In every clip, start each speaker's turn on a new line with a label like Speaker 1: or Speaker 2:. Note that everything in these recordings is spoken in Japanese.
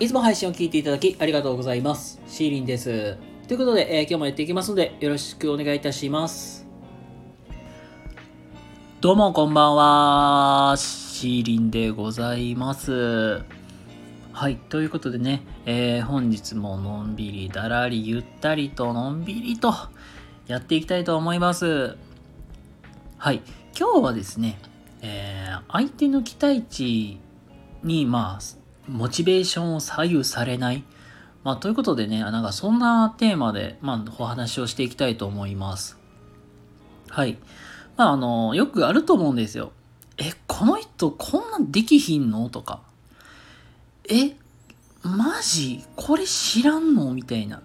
Speaker 1: いつも配信を聞いていただきありがとうございます。シーリンです。ということで、えー今日もやっていきますので、よろしくお願いいたします。どうもこんばんは。シーリンでございます。はい。ということでね、えー本日ものんびりだらりゆったりとのんびりとやっていきたいと思います。はい。今日はですね、えー相手の期待値に、まあ、モチベーションを左右されない。まあ、ということでね、なんかそんなテーマで、まあ、お話をしていきたいと思います。はい。まあ、あの、よくあると思うんですよ。え、この人こんなんできひんの？とか。え、マジ？これ知らんの？みたいな。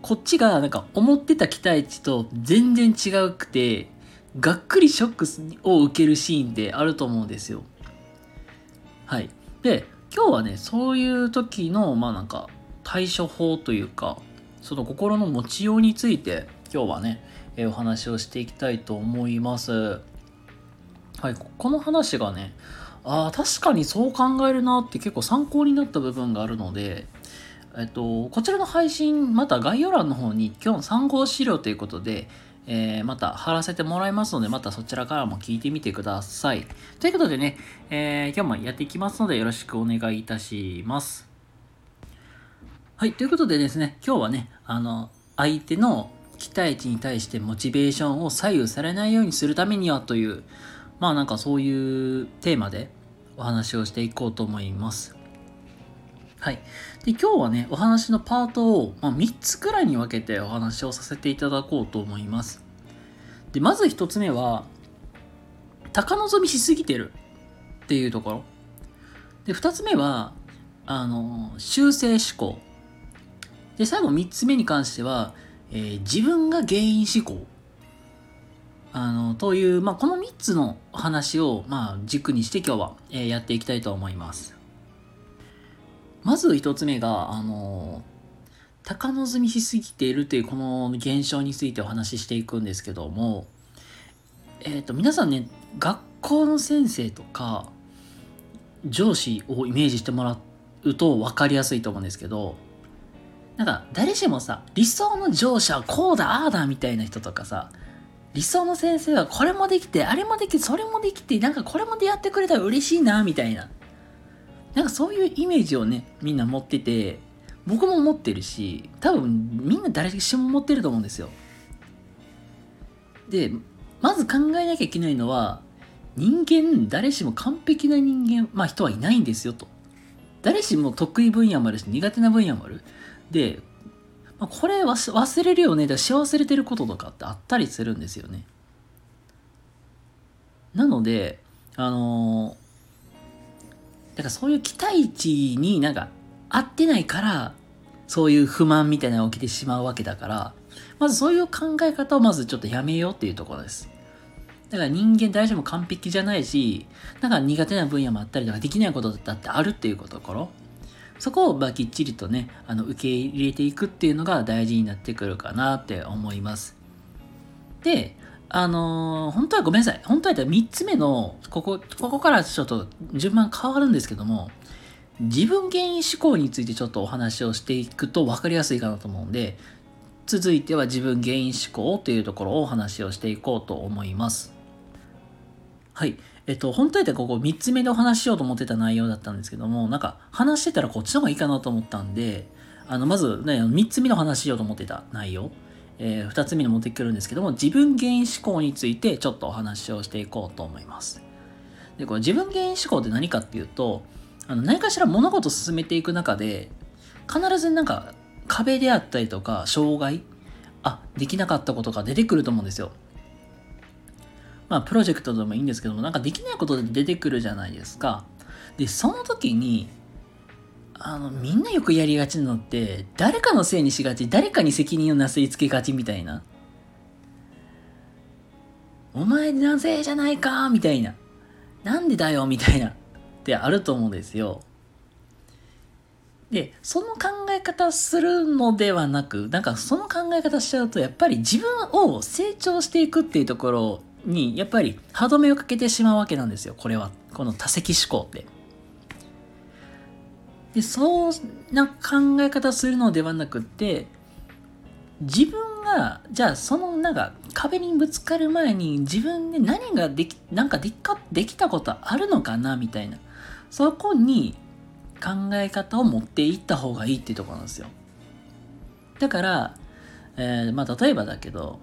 Speaker 1: こっちがなんか思ってた期待値と全然違うくて、がっくりショックを受けるシーンってあると思うんですよ。はい。で、今日はね、そういう時の、まあなんか、対処法というか、その心の持ちようについて、今日はね、えお話をしていきたいと思います。はい、ここの話がね、ああ、確かにそう考えるなって結構参考になった部分があるので、えっと、こちらの配信、また概要欄の方に今日の参考資料ということで、えーまた貼らせてもらいますので、またそちらからも聞いてみてください。ということでね、えー今日もやっていきますのでよろしくお願いいたします。はい、ということでですね、今日はね、あの、相手の期待値に対してモチベーションを左右されないようにするためにはという、まあなんかそういうテーマでお話をしていこうと思います。はい。で、今日はね、お話のパートを、まあ、3つくらいに分けてお話をさせていただこうと思います。で、まず1つ目は、高望みしすぎてるっていうところ。で、2つ目は、あの、修正思考。で、最後3つ目に関しては、えー自分が原因思考。あの、という、まあ、この3つのお話を、まあ、軸にして今日は、えーやっていきたいと思います。まず一つ目が、あの、高望みしすぎているというこの現象についてお話ししていくんですけども、えっ、と、皆さんね、学校の先生とか、上司をイメージしてもらうと分かりやすいと思うんですけど、なんか誰しもさ、理想の上司はこうだ、ああだみたいな人とかさ、理想の先生はこれもできて、あれもできて、それもできて、なんかこれもでやってくれたら嬉しいな、みたいな。なんかそういうイメージをね、みんな持ってて、僕も持ってるし、多分みんな誰しも持ってると思うんですよ。で、まず考えなきゃいけないのは、人間、誰しも完璧な人間、まあ人はいないんですよと。誰しも得意分野もあるし、苦手な分野もある。で、まあ、これ忘れるよね。だからし忘れてることとかってあったりするんですよね。なので、あのーだからそういう期待値になんか合ってないから、そういう不満みたいなのが起きてしまうわけだから、まずそういう考え方をまずちょっとやめようっていうところです。だから人間誰しも完璧じゃないし、なんか苦手な分野もあったりとかできないことだってあるっていうところ。そこをまあきっちりとね、あの受け入れていくっていうのが大事になってくるかなって思います。で、あのー本当はごめんなさい。本当は3つ目の、ここ、ここからちょっと順番変わるんですけども、自分原因思考についてちょっとお話をしていくと分かりやすいかなと思うんで、続いては自分原因思考というところをお話をしていこうと思います。はい。えっと、本当はここ3つ目でお話ししようと思ってた内容だったんですけども、なんか話してたらこっちの方がいいかなと思ったんで、あの、まずね、3つ目の話しようと思ってた内容、え2つ目に持ってくるんですけども、自分原因思考についてちょっとお話をしていこうと思います。で、これ自分原因思考って何かっていうと、あの何かしら物事を進めていく中で、必ずなんか壁であったりとか、障害、あ、できなかったことが出てくると思うんですよ。まあ、プロジェクトでもいいんですけども、なんかできないことで出てくるじゃないですか。で、その時に、あの、みんなよくやりがちなのって、誰かのせいにしがち、誰かに責任をなすりつけがちみたいな。お前のせいじゃないかみたいな。なんでだよみたいな。ってあると思うんですよ。で、その考え方するのではなく、なんかその考え方しちゃうと、やっぱり自分を成長していくっていうところに、やっぱり歯止めをかけてしまうわけなんですよ。これは。この多責思考って。で、そうな考え方するのではなくって、自分が、じゃあそのなんか壁にぶつかる前に自分で何ができ、なんかできかできたことあるのかなみたいな。そこに考え方を持っていった方がいいっていうところなんですよ。だから、えー、まあ例えばだけど、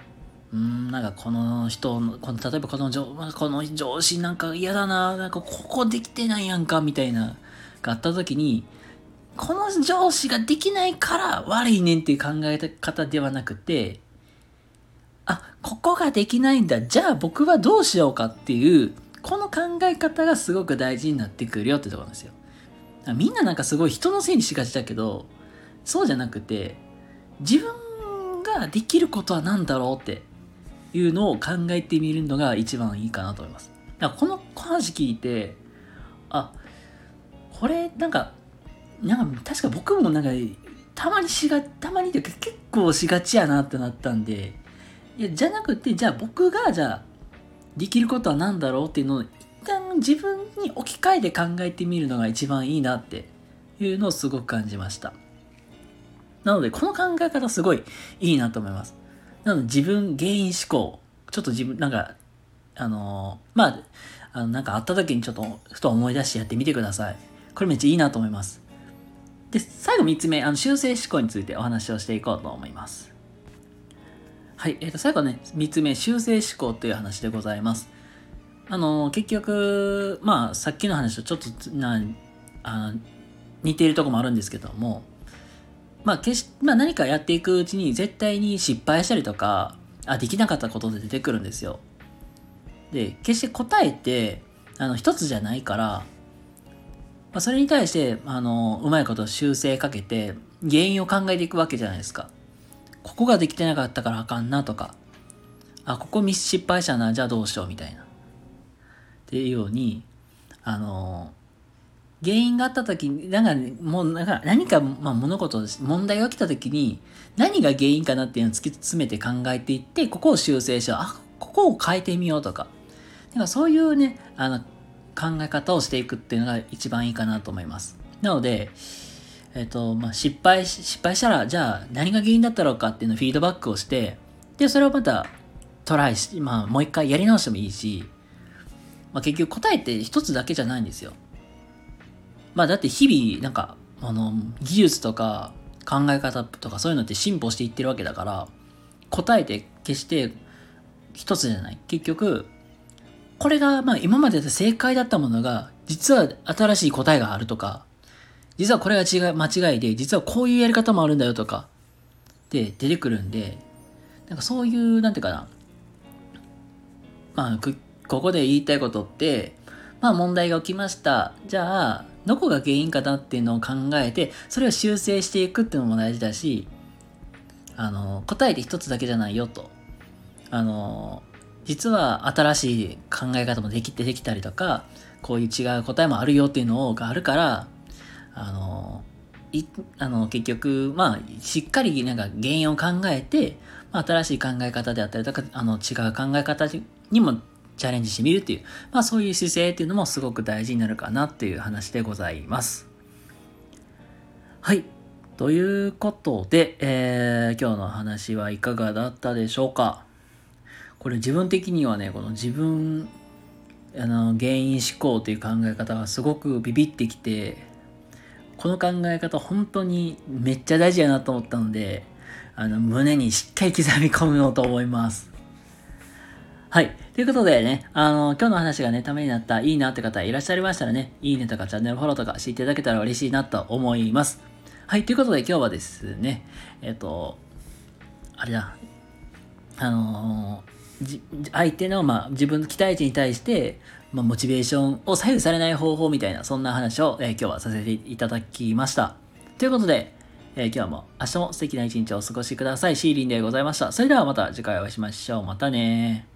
Speaker 1: うん、なんかこの人、この例えばこの上この上司なんか嫌だな、なんかここできてないやんか、みたいな、があった時に、この上司ができないから悪いねんっていう考え方ではなくて、あ、ここができないんだ。じゃあ僕はどうしようかっていう、この考え方がすごく大事になってくるよってところなんですよ。みんななんかすごい人のせいにしがちだけど、そうじゃなくて、自分ができることは何だろうっていうのを考えてみるのが一番いいかなと思います。だからこの話聞いて、あ、これなんかなんか確か僕もなんかたまにしがたまにというか結構しがちやなってなったんでいやじゃなくてじゃあ僕がじゃあできることは何だろうっていうのを一旦自分に置き換えて考えてみるのが一番いいなっていうのをすごく感じました。なのでこの考え方すごいいいなと思います。なので自分原因思考ちょっと自分なんかあのまああのなんかあった時にちょっとふと思い出してやってみてください。これめっちゃいいなと思います。で、最後3つ目、あの修正思考についてお話をしていこうと思います。はい、えー、と最後ね、3つ目、修正思考という話でございます。あの、結局、まあ、さっきの話とちょっとなあ似ているとこもあるんですけども、まあ、決しまあ、何かやっていくうちに絶対に失敗したりとか、あ、できなかったことで出てくるんですよ。で、決して答えって、あの、一つじゃないから、あ、それに対して、あの、うまいこと修正かけて、原因を考えていくわけじゃないですか。ここができてなかったからあかんなとか、あ、ここ失敗したな、じゃあどうしようみたいな。っていうように、あの、原因があった時に、なんか、もう、なんか何か、まあ、物事、問題が起きた時に、何が原因かなっていうのを突き詰めて考えていって、ここを修正しよう。あ、ここを変えてみようとか。だかそういうね、あの、考え方をしていくっていうのが一番いいかなと思います。なので、えっ、ー、と、まあ、失敗、失敗したら、じゃあ何が原因だったろうかっていうのをフィードバックをして、で、それをまたトライし、まあ、もう一回やり直してもいいし、まあ、結局答えって一つだけじゃないんですよ。まあ、だって日々、なんか、あの、技術とか考え方とかそういうのって進歩していってるわけだから、答えて決して一つじゃない。結局、これが、まあ今までで正解だったものが、実は新しい答えがあるとか、実はこれが違い、間違いで、実はこういうやり方もあるんだよとか、で出てくるんで、なんかそういう、なんていうかな、まあ、ここで言いたいことって、まあ問題が起きました。じゃあ、どこが原因かなっていうのを考えて、それを修正していくっていうのも大事だし、あの、答えて一つだけじゃないよと。あの、実は新しい考え方もできてできたりとか、こういう違う答えもあるよっていうのがあるから、あの、いあの結局、まあ、しっかりなんか原因を考えて、まあ、新しい考え方であったりとか、あの違う考え方にもチャレンジしてみるっていう、まあそういう姿勢っていうのもすごく大事になるかなっていう話でございます。はい。ということで、えー、今日の話はいかがだったでしょうか？これ自分的にはね、この自分、あの、原因思考という考え方がすごくビビってきて、この考え方本当にめっちゃ大事やなと思ったので、あの、胸にしっかり刻み込むようと思います。はい。ということでね、あの、今日の話がね、ためになった、いいなって方いらっしゃいましたらね、いいねとかチャンネルフォローとかしていただけたら嬉しいなと思います。はい。ということで今日はですね、えっと、あれだ、あのー相手の、まあ、自分の期待値に対して、まあ、モチベーションを左右されない方法みたいな、そんな話を、えー、今日はさせていただきました。ということで、えー、今日も明日も素敵な一日をお過ごしください。シーリンでございました。それではまた次回お会いしましょう。またね